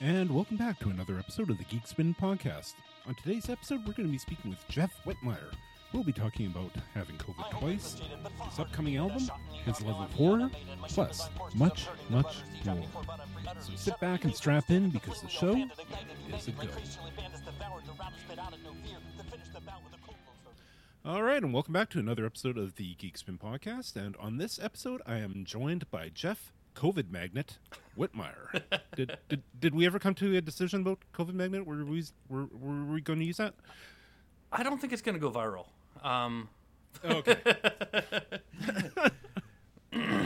and welcome back to another episode of the Geek Spin Podcast. On today's episode, we're going to be speaking with Jeff Whitmire. We'll be talking about having COVID twice, his upcoming album, his love of horror, plus much, much more. So sit back and strap in because the show is a go. All right, and welcome back to another episode of the Geek Spin Podcast. And on this episode, I am joined by Jeff COVID Magnet Whitmire. did, did did we ever come to a decision about COVID Magnet? Were we were, were we going to use that? I don't think it's going to go viral. Um, Okay.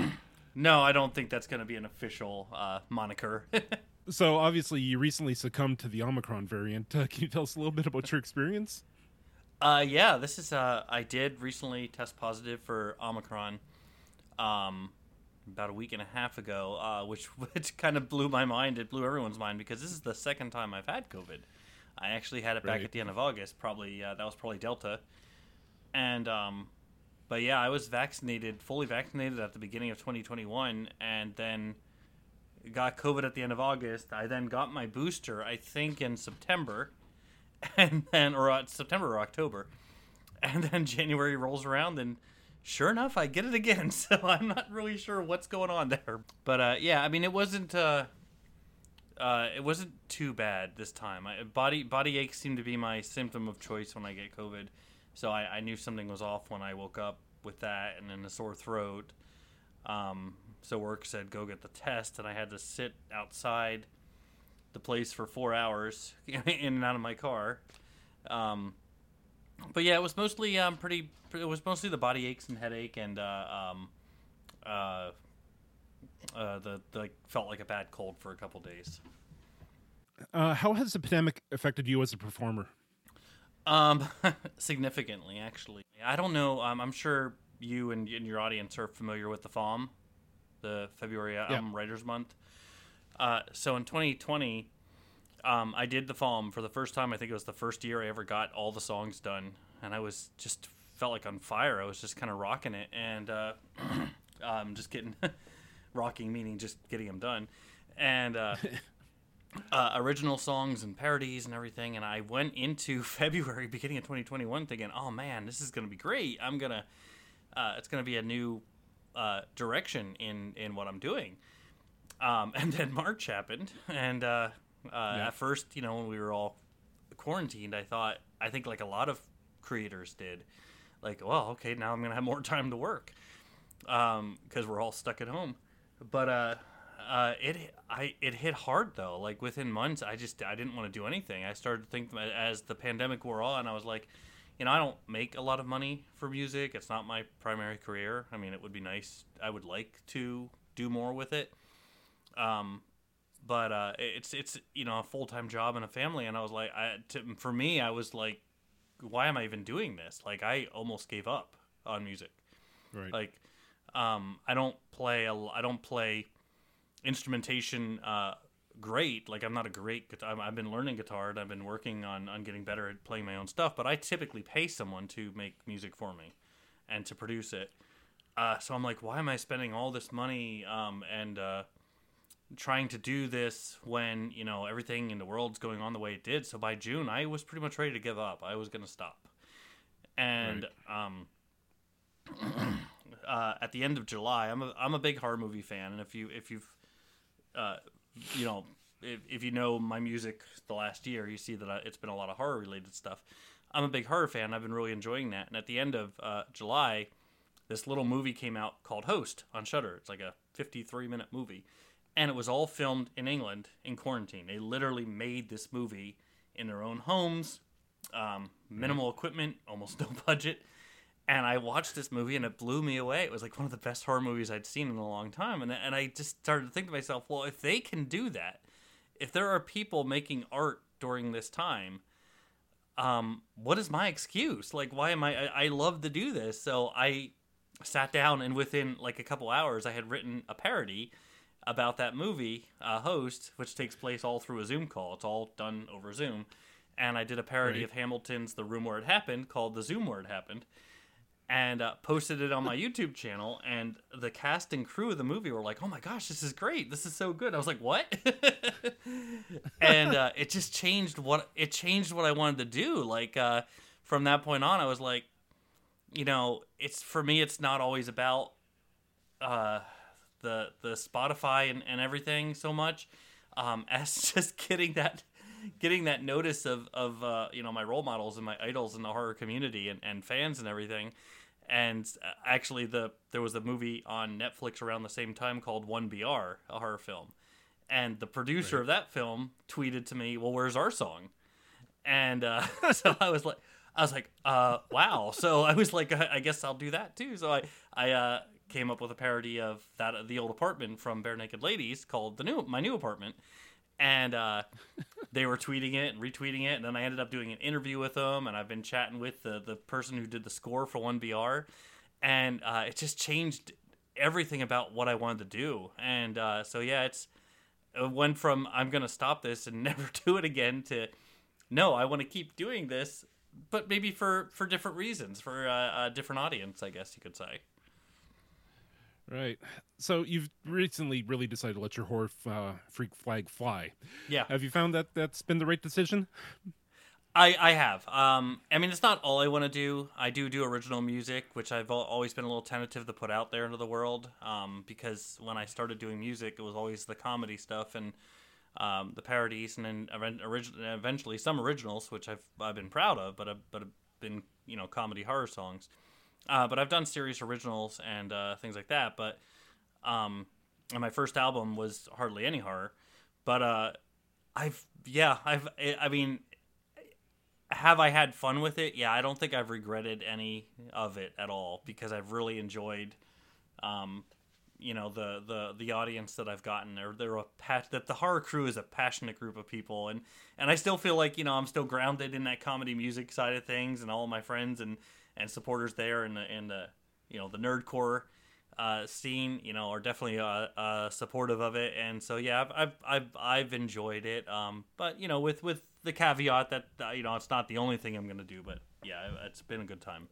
no, I don't think that's going to be an official uh, moniker. so obviously, you recently succumbed to the Omicron variant. Uh, can you tell us a little bit about your experience? uh, yeah, this is. Uh, I did recently test positive for Omicron. Um, about a week and a half ago, uh, which which kind of blew my mind. It blew everyone's mind because this is the second time I've had COVID. I actually had it back Right. at the end of August. Probably uh, that was probably Delta, and um, but yeah, I was vaccinated, fully vaccinated at the beginning of 2021, and then got COVID at the end of August. I then got my booster, I think, in September, and then or uh, September or October, and then January rolls around and sure enough, I get it again. So I'm not really sure what's going on there. But uh, yeah, I mean, it wasn't uh, uh, it wasn't too bad this time. I, body body aches seem to be my symptom of choice when I get COVID. So I, I knew something was off when I woke up with that and then a sore throat. Um, so work said go get the test, and I had to sit outside the place for four hours in and out of my car. Um, but yeah, it was mostly um pretty. It was mostly the body aches and headache, and uh, um, uh, uh, the felt like a bad cold for a couple days. Uh, how has the pandemic affected you as a performer? Um, significantly, actually. I don't know. Um, I'm sure you and, and your audience are familiar with the FAWM, the February Album Writers Month. Uh, so in 2020, um, I did the FAWM for the first time. I think it was the first year I ever got all the songs done, and I was just felt like on fire. I was just kind of rocking it, and uh, um, just getting rocking, meaning just getting them done, and. Uh, uh, original songs and parodies and everything. And I went into February, beginning of 2021, thinking, "Oh man, this is going to be great. I'm gonna, uh, it's going to be a new uh, direction in in what I'm doing." Um, and then March happened, and uh, uh, at first, you know, when we were all quarantined, I thought, I think like a lot of creators did, like, well, okay, now I'm gonna have more time to work because we're all stuck at home. But uh, uh, it I it hit hard though. Like within months, I just I didn't want to do anything. I started to think as the pandemic wore on, I was like, you know, I don't make a lot of money for music. It's not my primary career. I mean, it would be nice. I would like to do more with it. Um, but uh, it's it's you know a full time job and a family, and I was like, I to, for me, I was like, why am I even doing this? Like, I almost gave up on music. Right. Like, um, I don't play a, I don't play instrumentation uh, great. Like, I'm not a great. I'm- I've been learning guitar and I've been working on on getting better at playing my own stuff. But I typically pay someone to make music for me and to produce it. Uh, so I'm like, why am I spending all this money um, and uh, trying to do this when you know everything in the world's going on the way it did? So by June, I was pretty much ready to give up. I was going to stop. And um, uh, at the end of July, I'm a I'm a big horror movie fan, and if you if you've uh, you know if, if you know my music the last year, you see that I, it's been a lot of horror related stuff. I'm a big horror fan. I've been really enjoying that. And at the end of uh, July, this little movie came out called Host on Shudder. It's like a 53 minute movie, and it was all filmed in England in quarantine. They literally made this movie in their own homes, um, minimal equipment, almost no budget. And I watched this movie and it blew me away. It was like one of the best horror movies I'd seen in a long time. And, and I just started to think to myself, well, if they can do that, if there are people making art during this time, um, what is my excuse? Like, why am I, I? I love to do this. So I sat down and within like a couple hours, I had written a parody about that movie, uh, Host, which takes place all through a Zoom call. It's all done over Zoom. And I did a parody Right. of Hamilton's The Room Where It Happened called The Zoom Where It Happened and uh, posted it on my YouTube channel. And the cast and crew of the movie were like, "Oh my gosh, this is great! This is so good!" I was like, "What?" and uh, it just changed what it changed what I wanted to do. Like uh, from that point on, I was like, you know, it's for me. It's not always about uh, the the Spotify and, and everything so much um, as just getting that getting that notice of of uh, you know my role models and my idols in the horror community and, and fans and everything. And uh, actually, the there was a movie on Netflix around the same time called One BR, a horror film, and the producer right. of that film tweeted to me, "Well, where's our song?" And uh, so I was like, I was like, uh, "Wow!" So I was like, "I guess I'll do that too." So I I uh, came up with a parody of that the old apartment from Barenaked Ladies called the new my new apartment. And uh, they were tweeting it and retweeting it. And then i ended up doing an interview with them. And i've been chatting with the, the person who did the score for 1br and uh, it just changed everything about what i wanted to do. And uh, so yeah it's it went from i'm gonna stop this and never do it again to no i want to keep doing this but maybe for for different reasons for a, a different audience i guess you could say Right. So you've recently really decided to let your horror uh, freak flag fly. Yeah. Have you found that that's been the right decision? I I have. Um, I mean, it's not all I want to do. I do do original music, which I've always been a little tentative to put out there into the world. Um, because when I started doing music, it was always the comedy stuff and um, the parodies, and then eventually some originals, which I've I've been proud of, but I've, but have been you know comedy horror songs. Uh, but I've done serious originals and uh, things like that. But um, and my first album was hardly any horror. But uh, I've yeah I've I mean have I had fun with it? Yeah, I don't think I've regretted any of it at all because I've really enjoyed, um, you know, the the the audience that I've gotten. They're they're a pat that the horror crew is a passionate group of people, and and I still feel like you know I'm still grounded in that comedy music side of things, and all my friends and and supporters there and the and the you know the nerdcore uh, scene you know are definitely uh, uh, supportive of it and so yeah I've I've I've, I've enjoyed it um, but you know with with the caveat that uh, you know it's not the only thing I'm gonna do but yeah it's been a good time.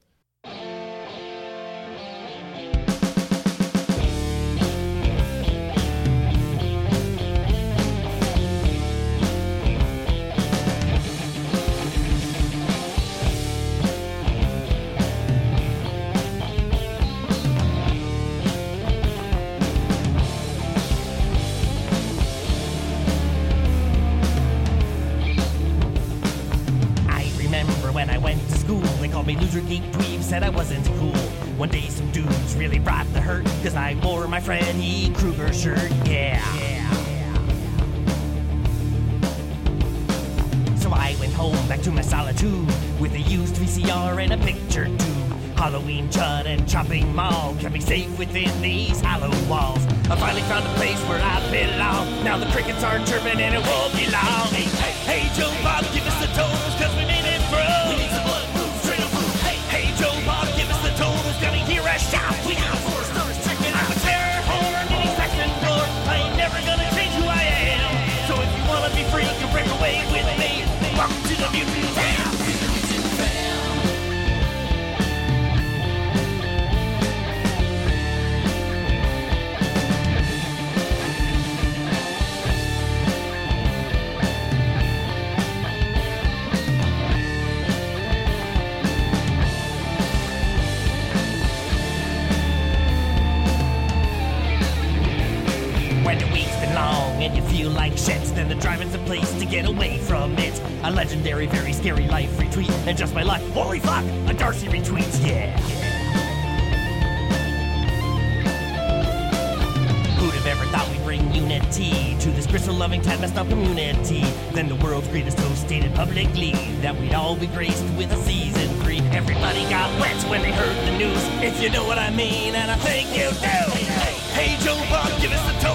One day some dudes really brought the hurt, cause I wore my Freddy Krueger shirt, yeah. yeah. So I went home back to my solitude with a used VCR and a picture tube. Halloween chud and chopping mall kept me safe within these hollow walls. I finally found a place where I belong. Now the crickets are chirping and it won't be long. Hey, hey, hey Joe Bob, A place to get away from it. A legendary, very scary life retweet. And just my luck, holy fuck, a Darcy retweets, yeah. Who'd have ever thought we'd bring unity to this crystal loving, time messed up community? Then the world's greatest host stated publicly that we'd all be graced with a season three. Everybody got wet when they heard the news, if you know what I mean, and I think you do. Hey, hey, hey Joe Bob, give us the total,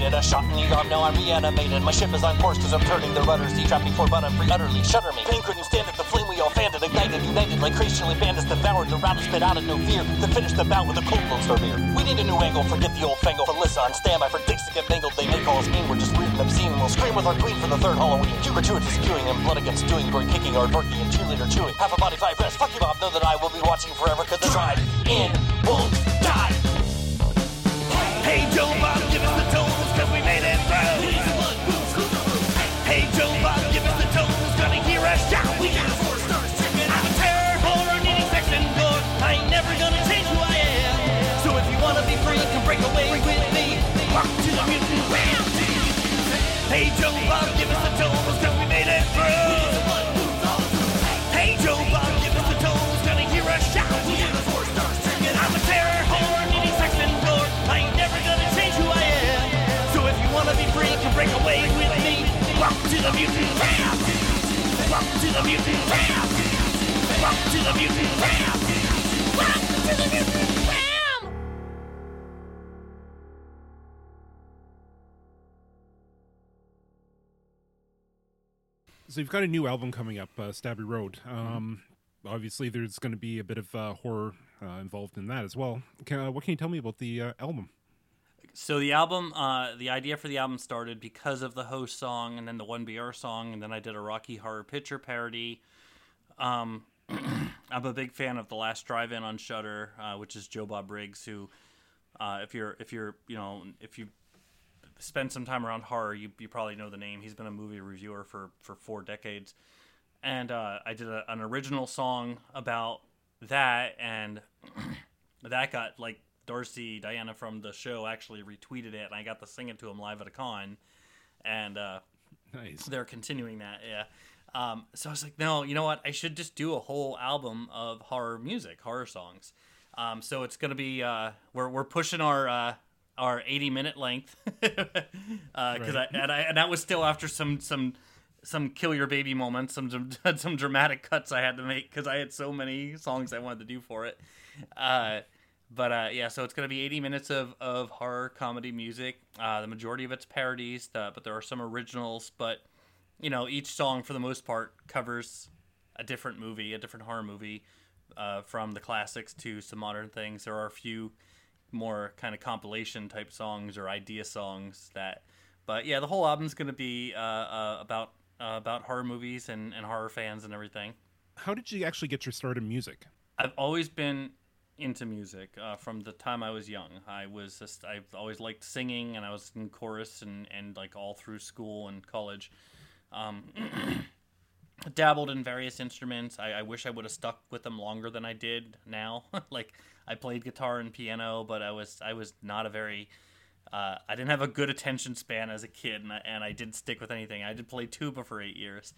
baited. A shot in the arm, now I'm reanimated. My ship is on course cause I'm turning the rudder. Sea trapped before, but I'm free utterly. Shudder me. Pain couldn't stand it, the flame we all fanned it. Ignited, united like chili bandits devoured. The route spit out of no fear. To finish the bout with a cold Star beer. We need a new angle, forget the old fangle. Felissa on standby for dicks to get mangled. They make all us mean, we're just weird and obscene. We'll scream with our queen for the third Halloween. Too gratuitous queuing and blood against doing. Gory kicking our dorky and cheerleader chewing. Half a body, five breasts. Fuck you, Bob. Know that I will be watching forever cause the drive in won't die. Come with me. Walk to the mutant ram. Hey Joe Bob, give us the totals cause we made it through. Hey Joe Bob, give us the totals, gonna hear us shout. I'm a terror, needing sex and gore. I ain't never gonna change who I am. So if you wanna be free, come break away with me. Walk to the mutant ram. Walk to the mutant ram. Walk to the mutant ram. Walk to the mutant ram. So you've got a new album coming up, uh, Stabby Road. Um, obviously, there's going to be a bit of uh, horror uh, involved in that as well. Can, uh, what can you tell me about the uh, album? So the album, uh, the idea for the album started because of the host song, and then the One BR song, and then I did a Rocky Horror Picture parody. Um, I'm a big fan of the Last Drive-In on Shudder, uh, which is Joe Bob Briggs, who, uh, if you're if you're you know if you spend some time around horror, you you probably know the name. He's been a movie reviewer for for four decades, and uh, I did a, an original song about that, and that got like Darcy Diana from the show actually retweeted it, and I got to sing it to him live at a con, and uh, Nice. they're continuing that. Yeah. Um, so I was like, no, you know what? I should just do a whole album of horror music, horror songs. Um, so it's gonna be uh, we're we're pushing our uh, our 80 minute length because I and I and that was still after some some some kill your baby moments, some some dramatic cuts I had to make because I had so many songs I wanted to do for it. Uh, but uh, yeah, so it's gonna be 80 minutes of, of horror comedy music. Uh, the majority of it's parodies, uh, but there are some originals. But you know, each song for the most part covers a different movie, a different horror movie, uh, from the classics to some modern things. There are a few more kind of compilation type songs or idea songs that. But yeah, the whole album's gonna be uh, uh, about uh, about horror movies and, and horror fans and everything. How did you actually get your start in music? I've always been into music uh, from the time I was young. I was just I've always liked singing, and I was in chorus and and like all through school and college. Um, dabbled in various instruments. I, I wish I would have stuck with them longer than I did now. like I played guitar and piano, but I was I was not a very uh, I didn't have a good attention span as a kid, and I, and I didn't stick with anything. I did play tuba for eight years,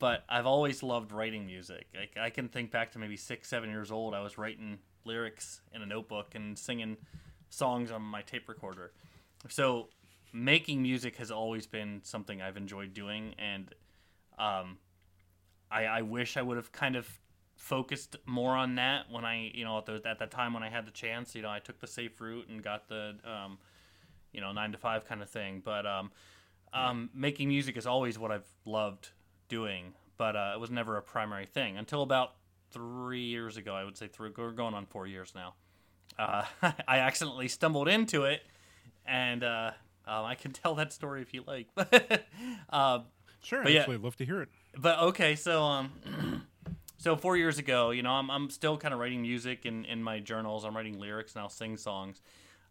but I've always loved writing music. Like I can think back to maybe six, seven years old. I was writing lyrics in a notebook and singing songs on my tape recorder. So making music has always been something I've enjoyed doing, and um, I, I wish I would have kind of focused more on that when I, you know, at, the, at that time when I had the chance. You know, I took the safe route and got the, um, you know, nine to five kind of thing. But um, um, making music is always what I've loved doing, but uh, it was never a primary thing until about three years ago. I would say three. We're going on four years now. Uh, I accidentally stumbled into it, and uh, um, I can tell that story if you like. uh, Sure, But yeah. actually, I'd love to hear it. but okay, so um, so four years ago, you know, I'm I'm still kind of writing music in in my journals. I'm writing lyrics and I'll sing songs.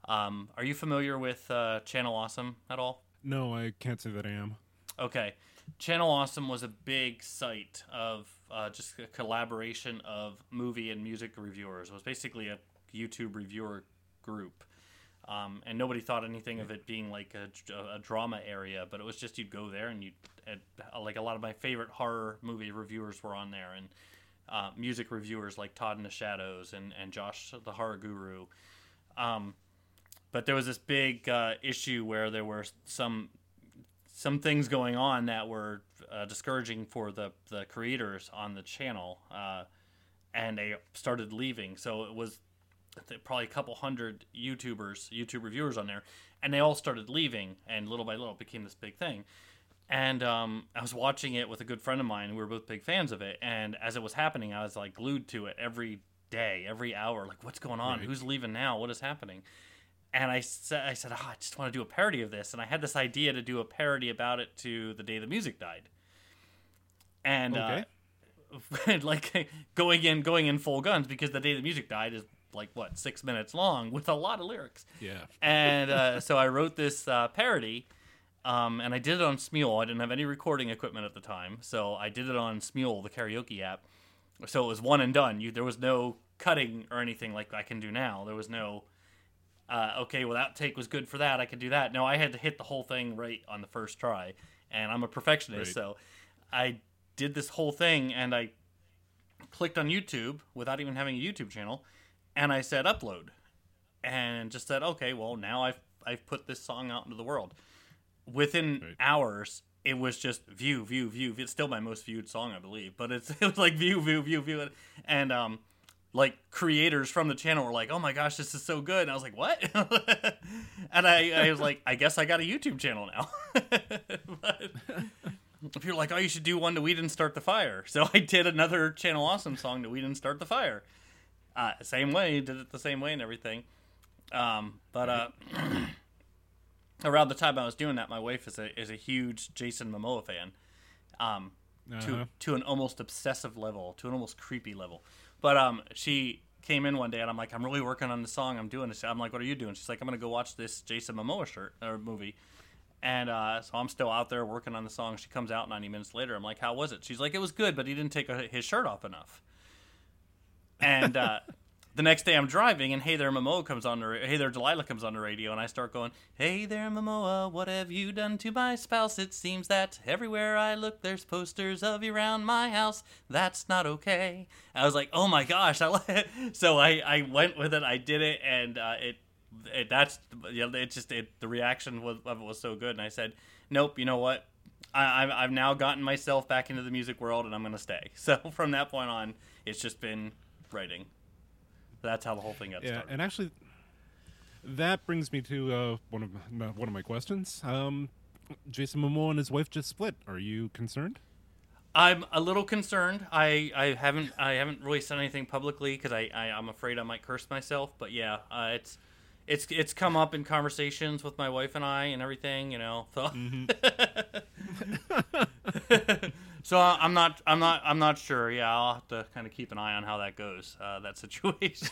Um, are you familiar with uh, Channel Awesome at all? No, I can't say that I am. Okay. Channel Awesome was a big site of uh, just a collaboration of movie and music reviewers. It was basically a YouTube reviewer group. Um, and nobody thought anything of it being like a, a drama area, but it was just you'd go there and you like a lot of my favorite horror movie reviewers were on there, and uh, music reviewers like Todd in the Shadows and, and Josh the Horror Guru. Um, but there was this big uh, issue where there were some some things going on that were uh, discouraging for the the creators on the channel, uh, and they started leaving. So it was probably a couple hundred YouTubers, YouTube reviewers on there, and they all started leaving, and little by little it became this big thing. And um, I was watching it with a good friend of mine. We were both big fans of it, and as it was happening, I was like glued to it every day, every hour. Like, what's going on? Right. Who's leaving now? What is happening? And I said, I said, oh, I just want to do a parody of this, and I had this idea to do a parody about it to the day the music died. And Okay. uh, like going in, going in full guns because the day the music died is like what six minutes long with a lot of lyrics Yeah. and uh, so I wrote this uh, parody, um, and I did it on Smule. I didn't have any recording equipment at the time, so I did it on Smule, the karaoke app. So it was one and done. You there was no cutting or anything like I can do now. There was no uh, okay, well that take was good for that. I could do that. No, I had to hit the whole thing right on the first try, and I'm a perfectionist, Right. so I did this whole thing, and I clicked on YouTube without even having a YouTube channel, and I said upload, and just said okay, well now I've I've put this song out into the world. Within Right. hours, it was just view, view, view. It's still my most viewed song, I believe, but it's it was like view, view, view, view, and um, like creators from the channel were like, "Oh my gosh, this is so good!" And I was like, "What?" and I, I was like, "I guess I got a YouTube channel now." but if you're like, "Oh, you should do one to "We Didn't Start the Fire." So I did another Channel Awesome song to "We Didn't Start the Fire." Uh, same way, did it the same way and everything. Um, but uh, around the time I was doing that, my wife is a is a huge Jason Momoa fan. Um, Uh-huh. to to an almost obsessive level, to an almost creepy level. But um, she came in one day and I'm like, I'm really working on the song. I'm doing this. I'm like, what are you doing? She's like, I'm gonna go watch this Jason Momoa shirt or movie. And uh, so I'm still out there working on the song. She comes out 90 minutes later. I'm like, how was it? She's like, it was good, but he didn't take his shirt off enough. And uh, the next day I'm driving, and Hey There Momoa comes on the Hey There Delilah comes on the radio, and I start going, Hey there Momoa, what have you done to my spouse? It seems that everywhere I look, there's posters of you around my house. That's not okay. I was like, Oh my gosh! So I I went with it. I did it, and uh, it. It, that's you know, it just it, the reaction was, of it was so good and i said nope you know what I, I've, I've now gotten myself back into the music world and i'm going to stay so from that point on it's just been writing that's how the whole thing got Yeah, started and actually, that brings me to uh, one of my, one of my questions. Um, Jason Momoa and his wife just split. Are you concerned? i'm a little concerned i i haven't i haven't really said anything publicly because I, I i'm afraid i might curse myself but yeah uh, it's it's it's come up in conversations with my wife and i and everything you know so so I- i'm not i'm not i'm not sure yeah i'll have to kind of keep an eye on how that goes uh, that situation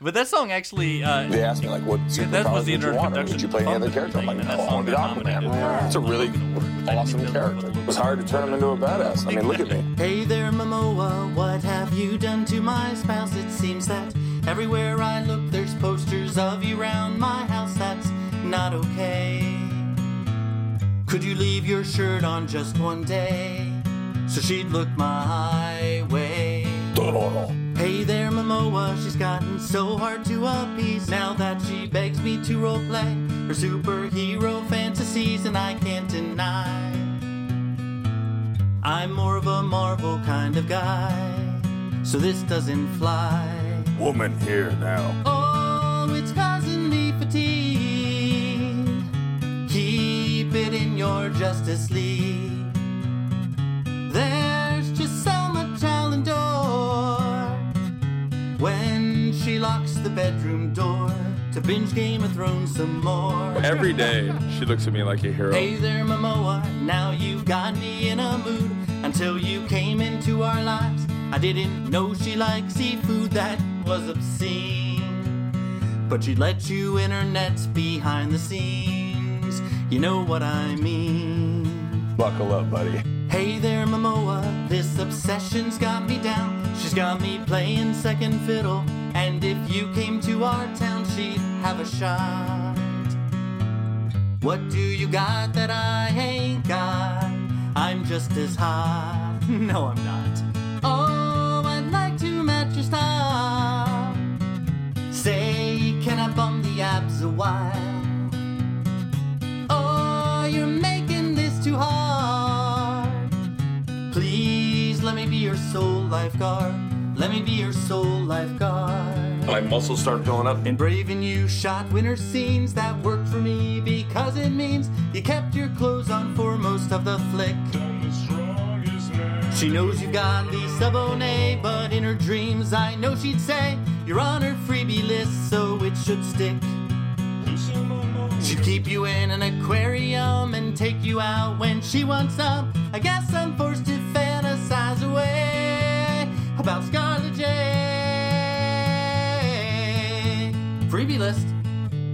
but that song actually uh, They asked me like, "What that was superpowers the would you want? Or introduction would you play any other character?" I'm like, thing, and "No, that I want to be song got nominated Aquaman." It's a really awesome character. It was hard to turn him into a badass. I mean, look at me. Hey there, Momoa, what have you done to my spouse? It seems that everywhere I look, there's posters of you round my house. That's not okay. Could you leave your shirt on just one day so she'd look my way? Hey there, Momoa, she's gotten so hard to appease now that she begs me to roleplay her superhero fantasies, and I can't deny. I'm more of a Marvel kind of guy, so this doesn't fly. Woman here now. Oh, Justice League. There's just so much Alan door when she locks the bedroom door to binge Game of Thrones some more. Every day, she looks at me like a hero. Hey there, Momoa, now you've got me in a mood. Until you came into our lives, I didn't know she liked seafood that was obscene. But she let you in her nets behind the scenes. You know what I mean. Buckle up, buddy. Hey there, Momoa, this obsession's got me down. She's got me playing second fiddle. And if you came to our town, she'd have a shot. What do you got that I ain't got? I'm just as hot. No, I'm not. Oh, I'd like to match your style. Say, can I bum the abs a while? Lifeguard. Let me be your soul lifeguard. My muscles start going up. In Braving, you shot winter scenes that worked for me because it means you kept your clothes on for most of the flick. She knows you got the Savone, but in her dreams, I know she'd say you're on her freebie list, so it should stick. She'd keep you in an aquarium and take you out when she wants some. I guess I'm forced to fantasize away about Scarlet J. Freebie list.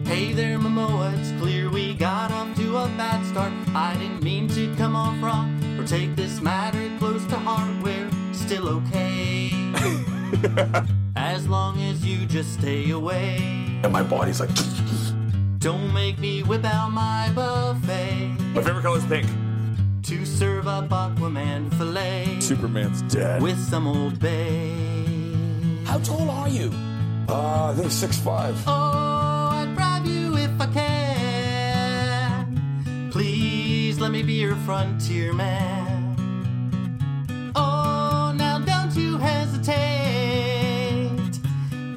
Hey there, Momoa, it's clear we got off to a bad start. I didn't mean to come off wrong or take this matter close to heart. We're still okay. as long as you just stay away. And my body's like, Don't make me whip out my buffet my favorite color is pink. To serve up Aquaman filet Superman's dead. with some old bay. How tall are you? Uh, I think six five. Oh, I'd bribe you if I can. Please let me be your frontier man. Oh, now don't you hesitate.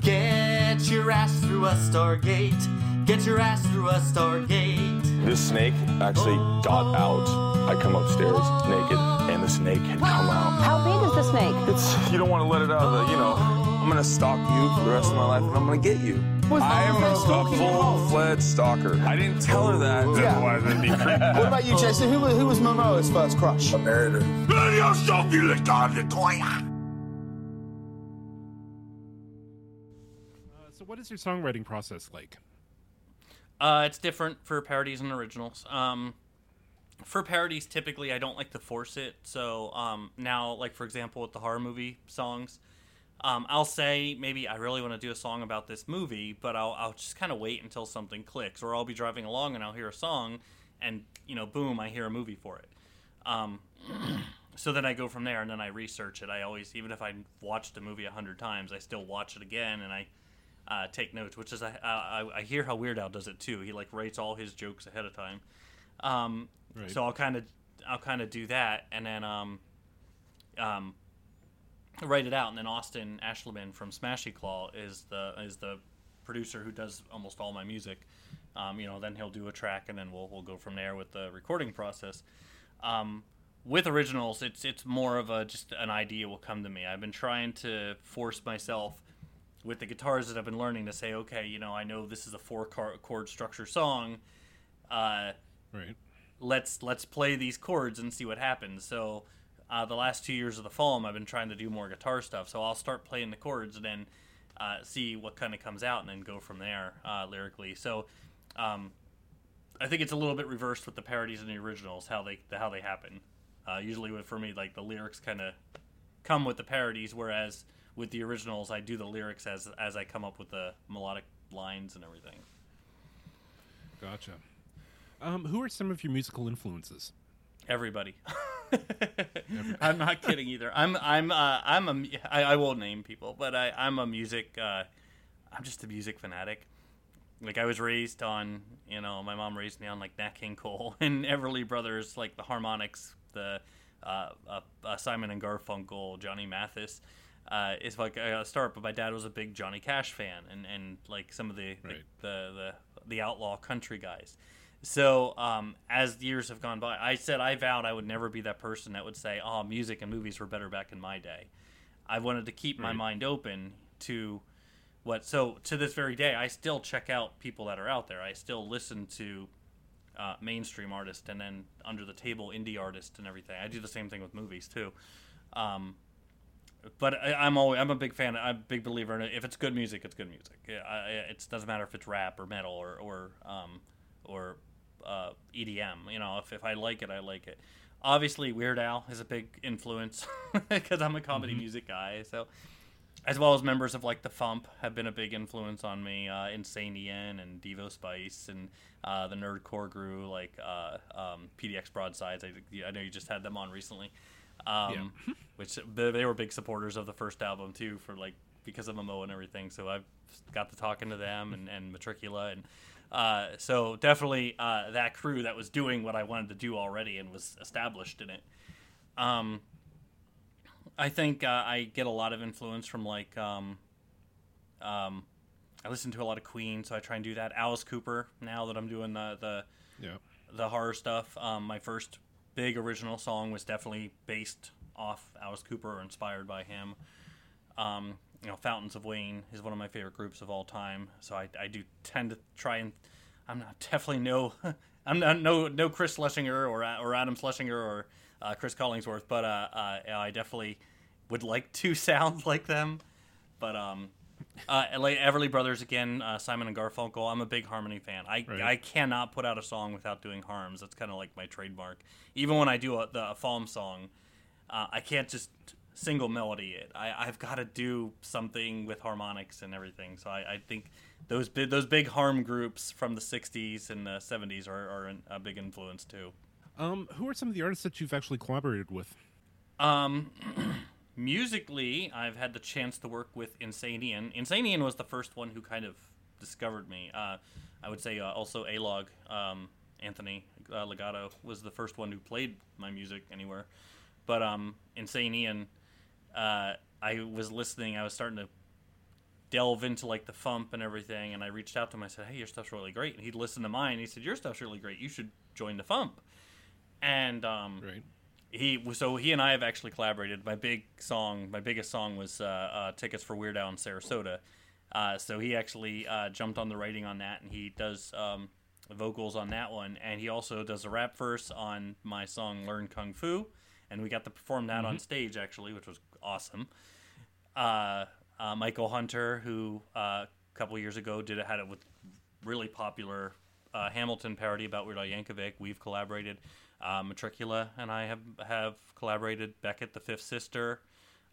Get your ass through a Stargate. Get your ass through a Stargate. This snake actually got out. I come upstairs naked, and the snake had come out. How big is the snake? It's you don't want to let it out of the, you know. I'm gonna stalk you for the rest of my life, and I'm gonna get you. I am a, a full-fledged stalker. I didn't tell her that. Yeah. Otherwise, that'd be creepy. What about you, Jason? Who, was- who was Momoa's first crush? I married her. Uh, so, what is your songwriting process like? Uh, it's different for parodies and originals. Um, for parodies, typically I don't like to force it. So um, now, like for example, with the horror movie songs, um, I'll say maybe I really want to do a song about this movie, but I'll, I'll just kind of wait until something clicks, or I'll be driving along and I'll hear a song, and you know, boom, I hear a movie for it. Um, so then I go from there, and then I research it. I always, even if I watched a movie a hundred times, I still watch it again, and I uh, take notes, which is I, I I hear how Weird Al does it too. He like writes all his jokes ahead of time. Um, Right. So I'll kind of I'll kind of do that, and then um, um, write it out, and then Austin Ashleman from Smashy Claw is the is the producer who does almost all my music. Um, you know, then he'll do a track, and then we'll we'll go from there with the recording process. Um, with originals, it's it's more of a just an idea will come to me. I've been trying to force myself with the guitars that I've been learning to say, okay, you know, I know this is a four chord chord structure song. Uh, Right. Let's let's play these chords and see what happens. So uh, the last two years of the fall, I've been trying to do more guitar stuff. So I'll start playing the chords and then uh, see what kind of comes out, and then go from there uh, lyrically. So um, I think it's a little bit reversed with the parodies and the originals, how they how they happen. Uh, usually, for me, like the lyrics kind of come with the parodies, whereas with the originals, I do the lyrics as as I come up with the melodic lines and everything. Gotcha. Um, who are some of your musical influences? Everybody. I'm not kidding either. I'm I'm uh, I'm a I, I won't name people, but I I'm a music uh, I'm just a music fanatic. Like I was raised on, you know, my mom raised me on like Nat King Cole and Everly Brothers, like the harmonics, the uh, uh, uh, Simon and Garfunkel, Johnny Mathis. Uh, it's like a start, but my dad was a big Johnny Cash fan, and, and like some of the, Right. the, the the the outlaw country guys. So um, as years have gone by, I said I vowed I would never be that person that would say, "Oh, music and movies were better back in my day." I wanted to keep my Right. mind open to what. So to this very day, I still check out people that are out there. I still listen to uh, mainstream artists and then under the table indie artists and everything. I do the same thing with movies too. Um, but I, I'm always I'm a big fan. I'm a big believer in it. If it's good music, it's good music. Yeah, I, I- it doesn't matter if it's rap or metal or or um, or uh, EDM. You know, if, if I like it, I like it. Obviously, Weird Al is a big influence because I'm a comedy music guy. So, as well as members of like the Fump have been a big influence on me. Uh, Insane Ian and Devo Spice and uh, the Nerdcore crew like uh, um, PDX Broadsides. I, I know you just had them on recently. Um, which they they were big supporters of the first album too, for like because of Momo and everything. So I've got to talking to them and, and Matricula, and uh, so definitely uh, that crew that was doing what I wanted to do already and was established in it. Um, I think uh, I get a lot of influence from like um, um, I listen to a lot of Queen, so I try and do that. Alice Cooper. Now that I'm doing the the Yeah. the horror stuff, um, my first big original song was definitely based off Alice Cooper or inspired by him. Um, you know, Fountains of Wayne is one of my favorite groups of all time, so I, I do tend to try and I'm not definitely no I'm not no no Chris Schlesinger or or Adam Schlesinger or uh, Chris Collingsworth, but uh, uh, I definitely would like to sound like them. But um, uh, like Everly Brothers again, uh, Simon and Garfunkel. I'm a big Harmony fan. I Right. I cannot put out a song without doing harms. That's kind of like my trademark. Even when I do a, the a FAWM song, uh, I can't just single melody it. I, I've got to do something with harmonics and everything. So I, I think those big, those big harm groups from the '60s and the '70s are, are an- a big influence too. Um, who are some of the artists that you've actually collaborated with? Um, musically, I've had the chance to work with Insane Ian. Insane Ian was the first one who kind of discovered me. Uh, I would say uh, also A-Log, um, Anthony uh, Legato was the first one who played my music anywhere. But um, Insane Ian, uh, I was listening. I was starting to delve into like the fump and everything, and I reached out to him. I said, "Hey, your stuff's really great." And he'd listened to mine. He said, "Your stuff's really great. You should join the fump." And um, Right. he so he and I have actually collaborated. My big song, my biggest song was uh, uh, "Tickets for Weird Al in Sarasota." Uh, so he actually uh, jumped on the writing on that, and he does um, vocals on that one, and he also does a rap verse on my song "Learn Kung Fu," and we got to perform that on stage actually, which was awesome. Uh, uh, Michael Hunter, who uh, a couple years ago did had it with really popular uh, Hamilton parody about Weird Al Yankovic. We've collaborated. Uh, Matricula and I have have collaborated. Beckett, the fifth sister,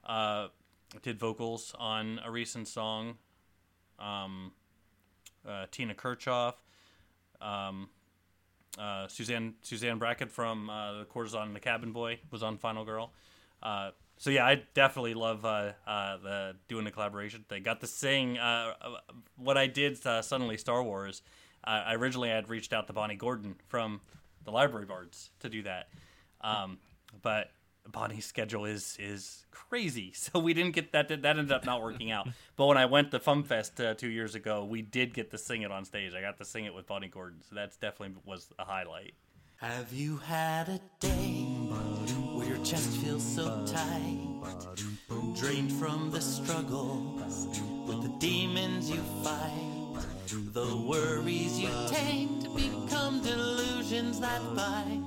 uh, did vocals on a recent song. Um, Tina Kirchhoff, um, uh, Suzanne Suzanne Brackett from uh, the Courtesan and the Cabin Boy was on Final Girl. Uh, so yeah, I definitely love uh, uh, the doing the collaboration thing. Got to sing uh, uh, what I did uh, suddenly Star Wars. Uh, I originally had reached out to Bonnie Gordon from the Library Bards to do that, um, but Bonnie's schedule is is crazy, so we didn't get that. That ended up not working out. But when I went to FumFest two years ago, we did get to sing it on stage. I got to sing it with Bonnie Gordon, so that's definitely was a highlight. Have you had a day chest feels so tight? Drained from the struggles with the demons you fight. The worries you tame to become delusions that bite.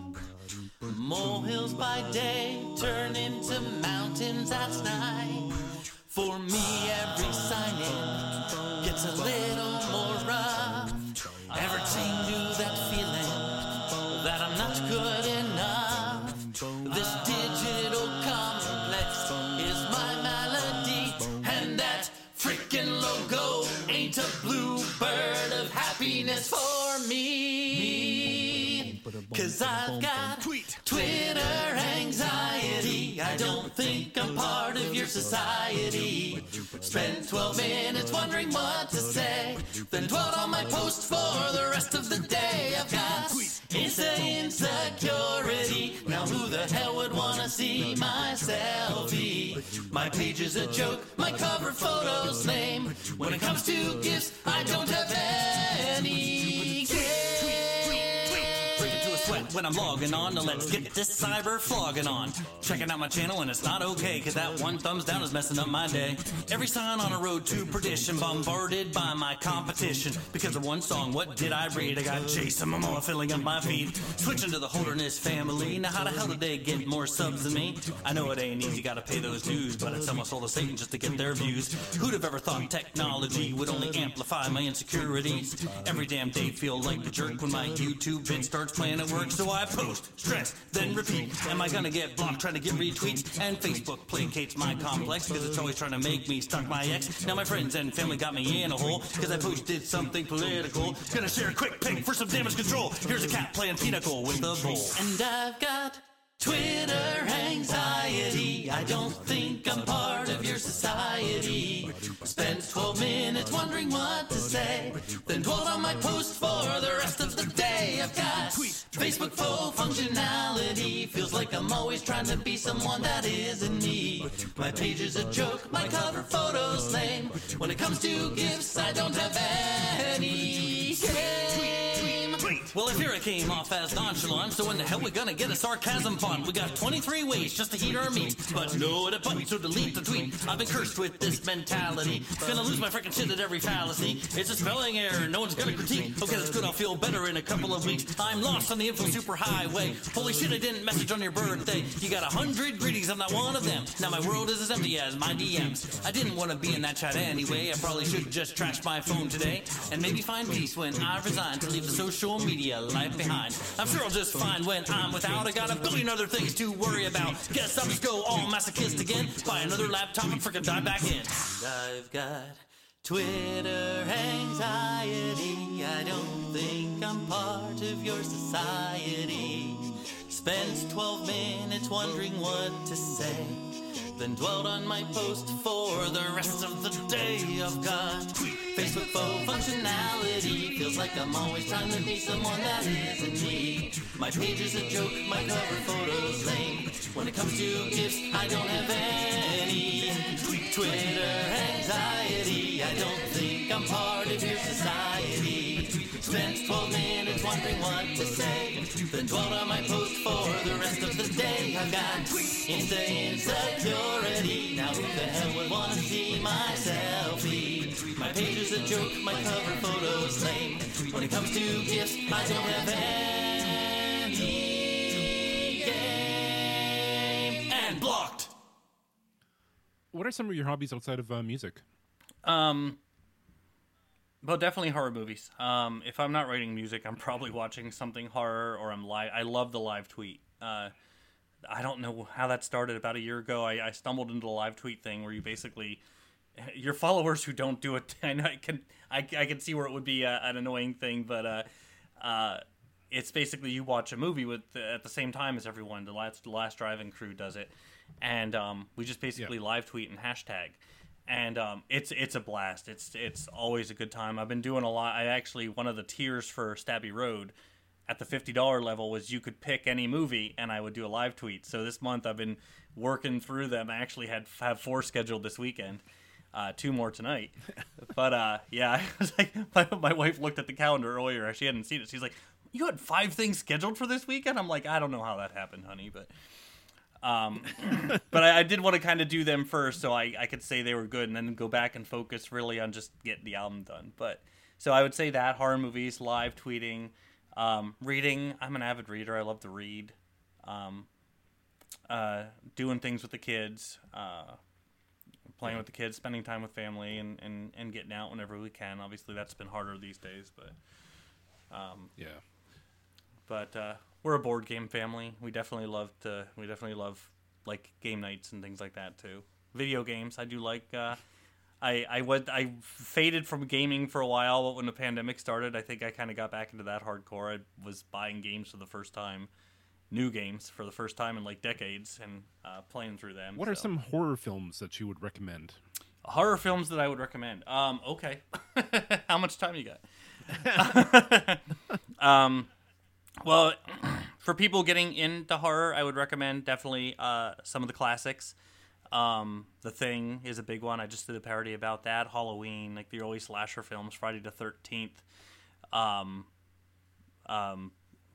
Molehills by day turn into mountains at night. For me, every sign in society. Spend 12 minutes wondering what to say, then dwell on my post for the rest of the day. I've got insane insecurity. Now who the hell would wanna see my selfie? My page is a joke, my cover photo's lame. When it comes to gifts, I don't have any when I'm logging on. Now let's get this cyber flogging on. Checking out my channel and it's not okay, cause that one thumbs down is messing up my day. Every sign on a road to perdition, bombarded by my competition. Because of one song, what did I read? I got Jason Momoa filling up my feed. Switching to the Holderness family. Now how the hell did they get more subs than me? I know it ain't easy, gotta pay those dues, but it's almost all to Satan just to get their views. Who'd have ever thought technology would only amplify my insecurities? Every damn day feel like a jerk when my YouTube vid starts playing at work, so I post, stress, then repeat. Am I gonna get blocked trying to get retweets? And Facebook placates my complex, cause it's always trying to make me stalk my ex. Now my friends and family got me in a hole, cause I posted something political. Gonna share a quick pic for some damage control. Here's a cat playing pinochle with a bowl. And I've got Twitter anxiety. I don't think I'm part of your society. Spends 12 minutes wondering what to say. Then dwelled on my post for the rest of the day. I've got Facebook full functionality. Feels like I'm always trying to be someone that isn't me. My page is a joke, my cover photo's lame. When it comes to gifts, I don't have any. Well, if here I came off as nonchalant, so when the hell we gonna get a sarcasm font? We got 23 ways just to heat our meat, but no the button to delete the tweet. I've been cursed with this mentality. Gonna lose my freaking shit at every fallacy. It's a spelling error, no one's gonna critique. Okay, that's good, I'll feel better in a couple of weeks. I'm lost on the info superhighway. Holy shit, I didn't message on your birthday. You got a hundred greetings, I'm not one of them. Now my world is as empty as my DMs. I didn't want to be in that chat anyway. I probably should just trash my phone today and maybe find peace when I resign to leave the social media life behind. I'm sure I'll just find when I'm without. I got a billion other things to worry about. Guess I'll just go all masochist again. Buy another laptop and freaking dive back in. I've got Twitter anxiety. I don't think I'm part of your society. Spends 12 minutes wondering what to say. Then dwelled on my post for the rest of the day. I've got Facebook full functionality. Feels like I'm always trying to be someone that isn't me. My page is a joke, my cover photo's lame. When it comes to gifts, I don't have any. Twitter anxiety. I don't think I'm part of your society. Spent 12 minutes wondering what to say. Then dwelled on my post I've got Insta insecurity. Now who the hell would want to see my selfie? My page is a joke, my cover photo's lame. When it comes to gifts, I don't have any game. And blocked. What are some of your hobbies outside of uh, music? Um, well, definitely horror movies. Um, if I'm not writing music, I'm probably watching something horror or I'm live. I love the live tweet. Uh, I don't know how that started. About a year ago, I, I stumbled into the live tweet thing where you basically your followers who don't do it. I know I can I, I can see where it would be a, an annoying thing, but uh, uh, it's basically you watch a movie with at the same time as everyone. The last the Last Drive-In crew does it, and um, we just basically live tweet and hashtag and um, it's it's a blast. It's it's always a good time. I've been doing a lot. I actually one of the tiers for Stabby Road at the fifty dollar level was you could pick any movie, and I would do a live tweet. So this month I've been working through them. I actually had have four scheduled this weekend. Uh, two more tonight, but uh, yeah, I was like, my, my wife looked at the calendar earlier. She hadn't seen it. She's like, "You had five things scheduled for this weekend." I'm like, "I don't know how that happened, honey," but um, but I, I did want to kind of do them first, so I, I could say they were good, and then go back and focus really on just getting the album done. But so I would say that horror movies, live tweeting, um, reading. I'm an avid reader. I love to read. Um, uh, doing things with the kids, uh, playing with the kids, spending time with family, and, and, and getting out whenever we can. Obviously, that's been harder these days, but um, Yeah. but uh, we're a board game family. We definitely love to. We definitely love like game nights and things like that too. Video games, I do like. I I went I faded from gaming for a while, but when the pandemic started, I think I kind of got back into that hardcore. I was buying games for the first time, new games for the first time in like decades, and uh, playing through them. What are some horror films that you would recommend? horror films that I would recommend? Um, okay, how much time you got? um, well, for people getting into horror, I would recommend definitely uh, some of the classics. Um, the Thing is a big one. I just did a parody about that. Halloween, like the early slasher films, Friday the Thirteenth, um, um,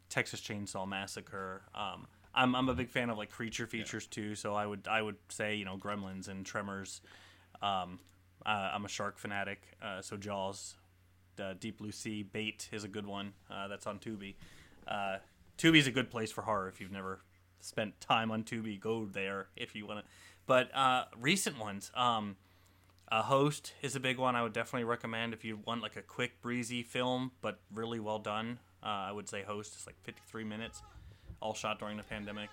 Texas Chainsaw Massacre. Um, I'm I'm a big fan of like creature features too. So I would I would say you know Gremlins and Tremors. Um, uh, I'm a shark fanatic, uh, so Jaws, uh, Deep Blue Sea, Bait is a good one. Uh, that's on Tubi. Uh, Tubi's a good place for horror if you've never spent time on Tubi. Go there if you want to. But uh, recent ones, um, a Host is a big one. I would definitely recommend if you want like a quick, breezy film, but really well done. Uh, I would say Host is like 53 minutes, all shot during the pandemic.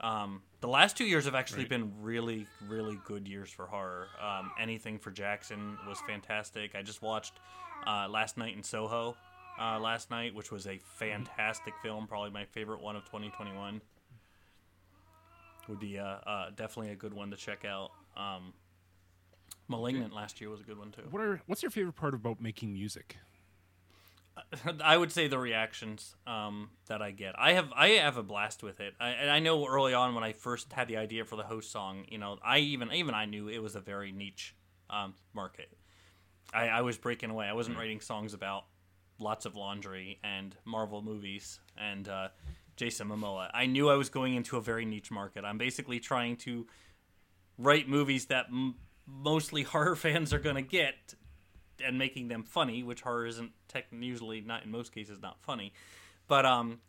Um, the last two years have actually Right. been really, really good years for horror. Um, anything for Jackson was fantastic. I just watched uh, Last Night in Soho uh, last night, which was a fantastic film, probably my favorite one of 2021. Would be uh, uh, definitely a good one to check out. Um, Malignant last year was a good one too. What are what's your favorite part about making music? I would say the reactions um, that I get. I have I have a blast with it. I, and I know early on when I first had the idea for the host song, you know, I even even I knew it was a very niche um, market. I, I was breaking away. I wasn't writing songs about lots of laundry and Marvel movies and uh, Jason Momoa. I knew I was going into a very niche market. I'm basically trying to write movies that m- mostly horror fans are going to get and making them funny, which horror isn't tech- usually not in most cases not funny. But um,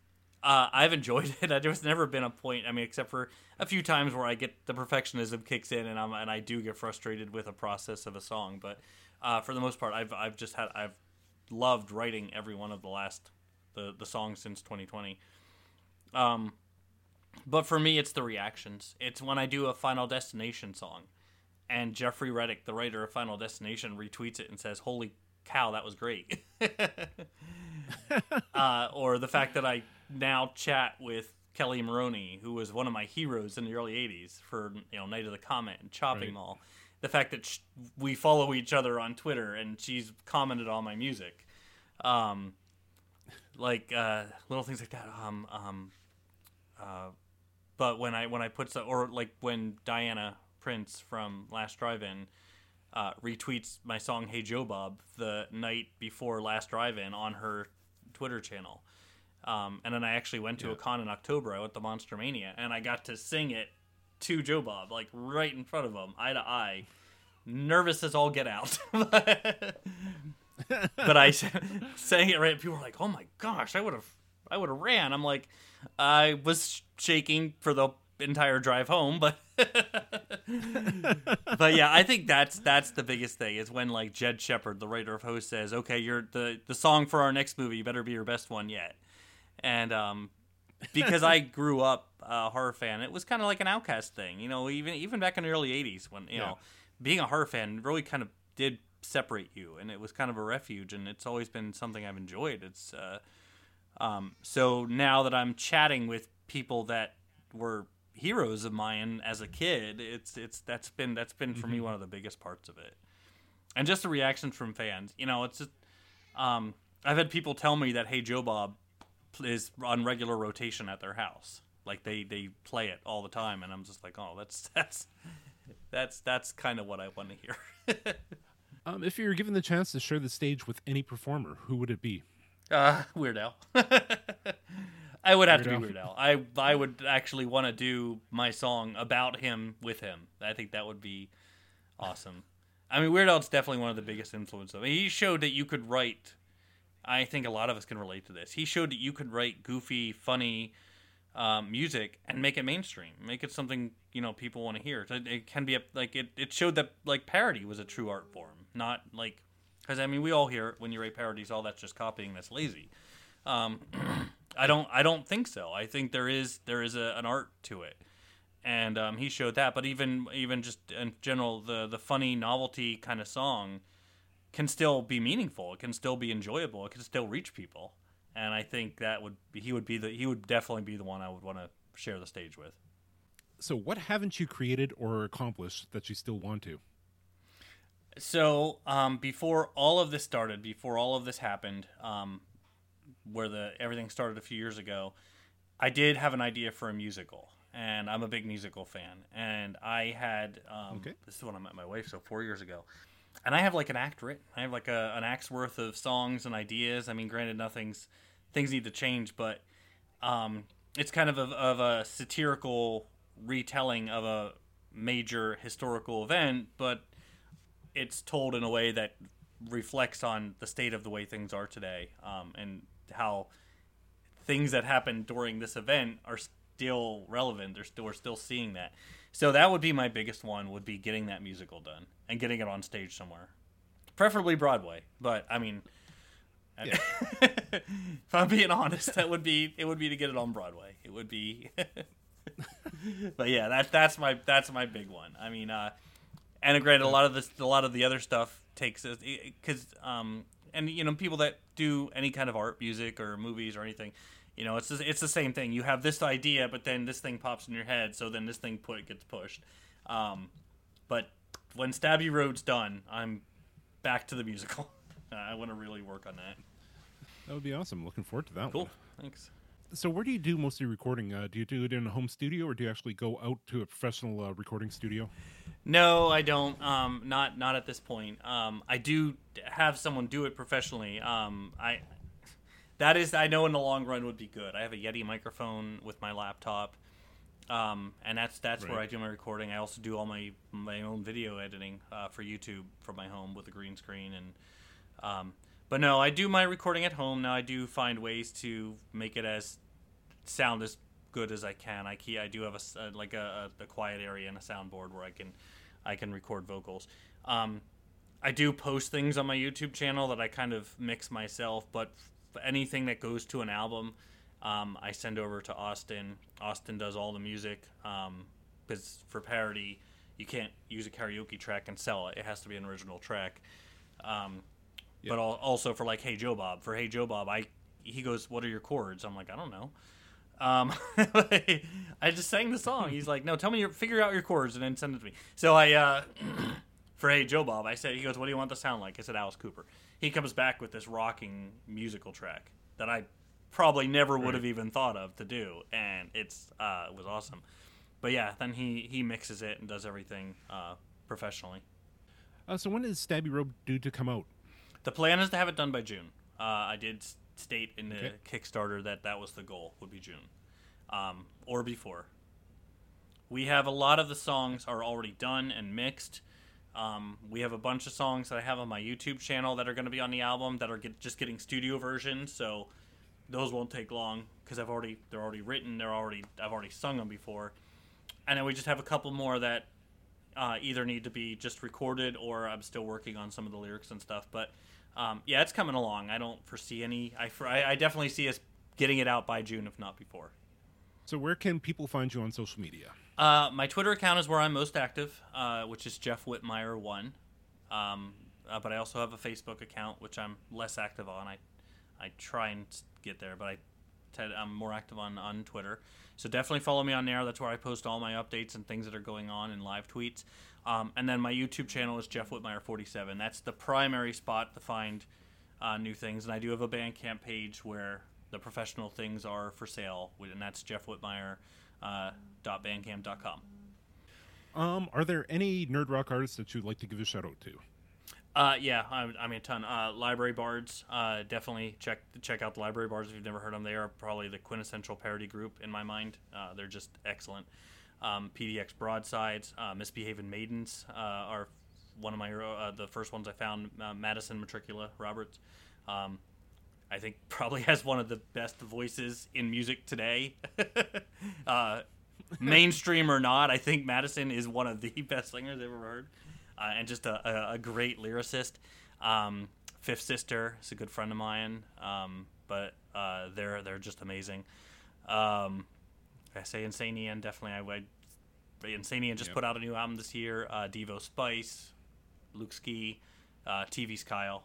uh, I've enjoyed it. There's never been a point. I mean, except for a few times where I get the perfectionism kicks in, and I'm and I do get frustrated with a process of a song. But uh, for the most part, I've I've just had I've loved writing every one of the last the the songs since 2020. Um, but for me, it's the reactions. It's when I do a Final Destination song, and Jeffrey Reddick, the writer of Final Destination, retweets it and says, "Holy cow, that was great." uh, or the fact that I now chat with Kelli Maroney, who was one of my heroes in the early '80s for you know Night of the Comet and Chopping Right. Mall. The fact that sh- we follow each other on Twitter and she's commented on my music, um, like uh, little things like that. Um, um, uh, but when I when I put so, or like when Diana Prince from Last Drive-In uh, retweets my song "Hey Joe Bob" the night before Last Drive-In on her Twitter channel, um, and then I actually went to a con in October. I went to Monster Mania, and I got to sing it to Joe Bob, like right in front of him, eye to eye, nervous as all get out. but I sang it right. People were like, "Oh my gosh, I would have, I would have ran." I'm like, I was shaking for the entire drive home, but but yeah, I think that's that's the biggest thing is when like Jed Shepherd, the writer of Host, says, "Okay, you're the the song for our next movie You better be your best one yet," and um, because I grew up a horror fan, it was kind of like an outcast thing, you know. Even even back in the early '80s, when you Yeah. know, being a horror fan really kind of did separate you, and it was kind of a refuge, and it's always been something I've enjoyed. It's uh, um, so now that I'm chatting with people that were heroes of mine as a kid, it's it's that's been that's been for me one of the biggest parts of it, and just the reactions from fans. You know, it's just um, I've had people tell me that Hey Joe Bob is on regular rotation at their house, like they they play it all the time, and I'm just like, oh, that's that's that's that's kind of what I want to hear. Um, if you were given the chance to share the stage with any performer, who would it be? Uh, Weird Al. I would have to be Weird Weird Al. I I would actually want to do my song about him with him. I think that would be awesome. I mean, Weird Al's definitely one of the biggest influences. I mean, he showed that you could write. I think a lot of us can relate to this. He showed that you could write goofy, funny um, music and make it mainstream, make it something you know people want to hear. It, it can be a, like it. It showed that like parody was a true art form, not like because I mean we all hear it when you write parodies, all that's just copying. That's lazy. Um, I don't. I don't think so. I think there is there is a, an art to it, and um, he showed that. But even even just in general, the the funny novelty kind of song can still be meaningful. It can still be enjoyable. It can still reach people. And I think that would be, he would be the he would definitely be the one I would want to share the stage with. So, what haven't you created or accomplished that you still want to? So um, before all of this started, before all of this happened, um, where the everything started a few years ago, I did have an idea for a musical, and I'm a big musical fan. And I had um, Okay. this is when I met my wife, so four years ago. And I have like an act written. I have like a, an act's worth of songs and ideas. I mean, granted, nothing's things need to change, but um, it's kind of a, of a satirical retelling of a major historical event, but it's told in a way that reflects on the state of the way things are today um, and how things that happened during this event are still relevant. They're still, we're still seeing that. So that would be my biggest one would be getting that musical done and getting it on stage somewhere, preferably Broadway. But I mean, if I'm being honest, that would be it would be to get it on Broadway. It would be. but yeah, that that's my that's my big one. I mean, uh, and granted, a lot of this, a lot of the other stuff takes because um, and you know, people that do any kind of art, music, or movies or anything, you know, it's the- it's the same thing. You have this idea, but then this thing pops in your head, so then this thing put gets pushed. Um, but when Stabby Road's done, I'm back to the musical. I want to really work on that. That would be awesome. Looking forward to that Cool. one. Thanks. So, where do you do most of your recording? Uh, do you do it in a home studio, or do you actually go out to a professional uh, recording studio? No, I don't. Um, not not at this point. Um, I do have someone do it professionally. Um, I that is I know in the long run would be good. I have a Yeti microphone with my laptop, um, and that's that's where I do my recording. I also do all my my own video editing uh, for YouTube from my home with a green screen and. Um, but no, I do my recording at home now. I do find ways to make it as sound as good as I can. I key, I do have a uh, like a, a, quiet area and a soundboard where I can I can record vocals. Um, I do post things on my YouTube channel that I kind of mix myself, but f- anything that goes to an album, um, I send over to Austin. Austin does all the music because for parody, you can't use a karaoke track and sell it. It has to be an original track. Um, But al- also for like Hey Joe Bob, for Hey Joe Bob, I he goes, "What are your chords?" I'm like, "I don't know." Um, I just sang the song. He's like, "No, tell me your figure out your chords and then send it to me." So I uh, for Hey Joe Bob, I said, he goes, "What do you want the sound like?" I said, "Alice Cooper." He comes back with this rocking musical track that I probably never would have even thought of to do, and it's uh, it was awesome. But yeah, then he he mixes it and does everything uh, professionally. Uh, so, when is Stabby Road due to come out? The plan is to have it done by June. Uh, I did state in the Okay. Kickstarter that that was the goal, would be June, um, or before. We have a lot of the songs are already done and mixed. Um, we have a bunch of songs that I have on my YouTube channel that are going to be on the album that are get, just getting studio versions. So those won't take long because I've already they're already written. They're already I've already sung them before, and then we just have a couple more that uh, either need to be just recorded or I'm still working on some of the lyrics and stuff. But um, yeah, it's coming along. I don't foresee any. I, I I definitely see us getting it out by June, if not before. So, where can people find you on social media? Uh, my Twitter account is where I'm most active, uh, which is Jeff Whitmire one. Um, uh, but I also have a Facebook account, which I'm less active on. I I try and get there, but I I'm more active on on Twitter. So definitely follow me on there. That's where I post all my updates and things that are going on and live tweets. Um, and then my YouTube channel is Jeff Whitmire 47. That's the primary spot to find uh, new things. And I do have a Bandcamp page where the professional things are for sale, and that's Jeff Whitmire. Uh. Um, are there any nerd rock artists that you'd like to give a shout out to? Uh, yeah, I, I mean a ton. Uh, Library Bards, uh, definitely check check out the Library Bards if you've never heard them. They are probably the quintessential parody group in my mind. Uh, they're just excellent. Um, PDX Broadsides, uh, Misbehaving Maidens uh, are one of my uh, the first ones I found. Uh, Madison Metricula Roberts, um, I think probably has one of the best voices in music today. uh, mainstream or not, I think Madison is one of the best singers I've ever heard, uh, and just a, a, a great lyricist. Um, Fifth Sister is a good friend of mine, um, but they're they're just amazing. Um, I say Insane Ian, definitely. I would. Insane Ian just Yep. put out a new album this year. Uh, Devo Spice, Luke Ski, uh, TV's Kyle.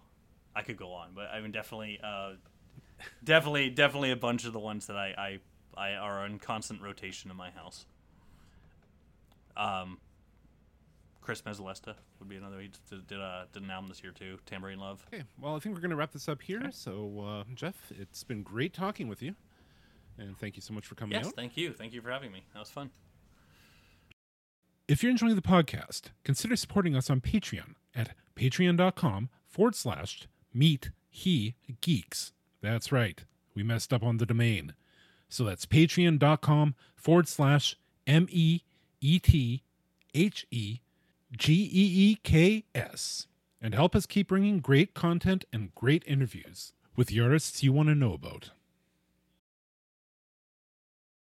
I could go on, but I mean, definitely, uh, definitely, definitely a bunch of the ones that I, I, I are in constant rotation in my house. Um, Chris Mezzalesta would be another. He did, did, uh, did an album this year too. Tambourine Love. Okay, well, I think we're going to wrap this up here. So, uh, Jeff, it's been great talking with you, and thank you so much for coming out. Yes, out. thank you, thank you for having me. That was fun. If you're enjoying the podcast, consider supporting us on Patreon at patreon.com forward slash meet he geeks. That's right. We messed up on the domain. So that's patreon.com forward slash M E E T H E G E E K S. And help us keep bringing great content and great interviews with the artists you want to know about.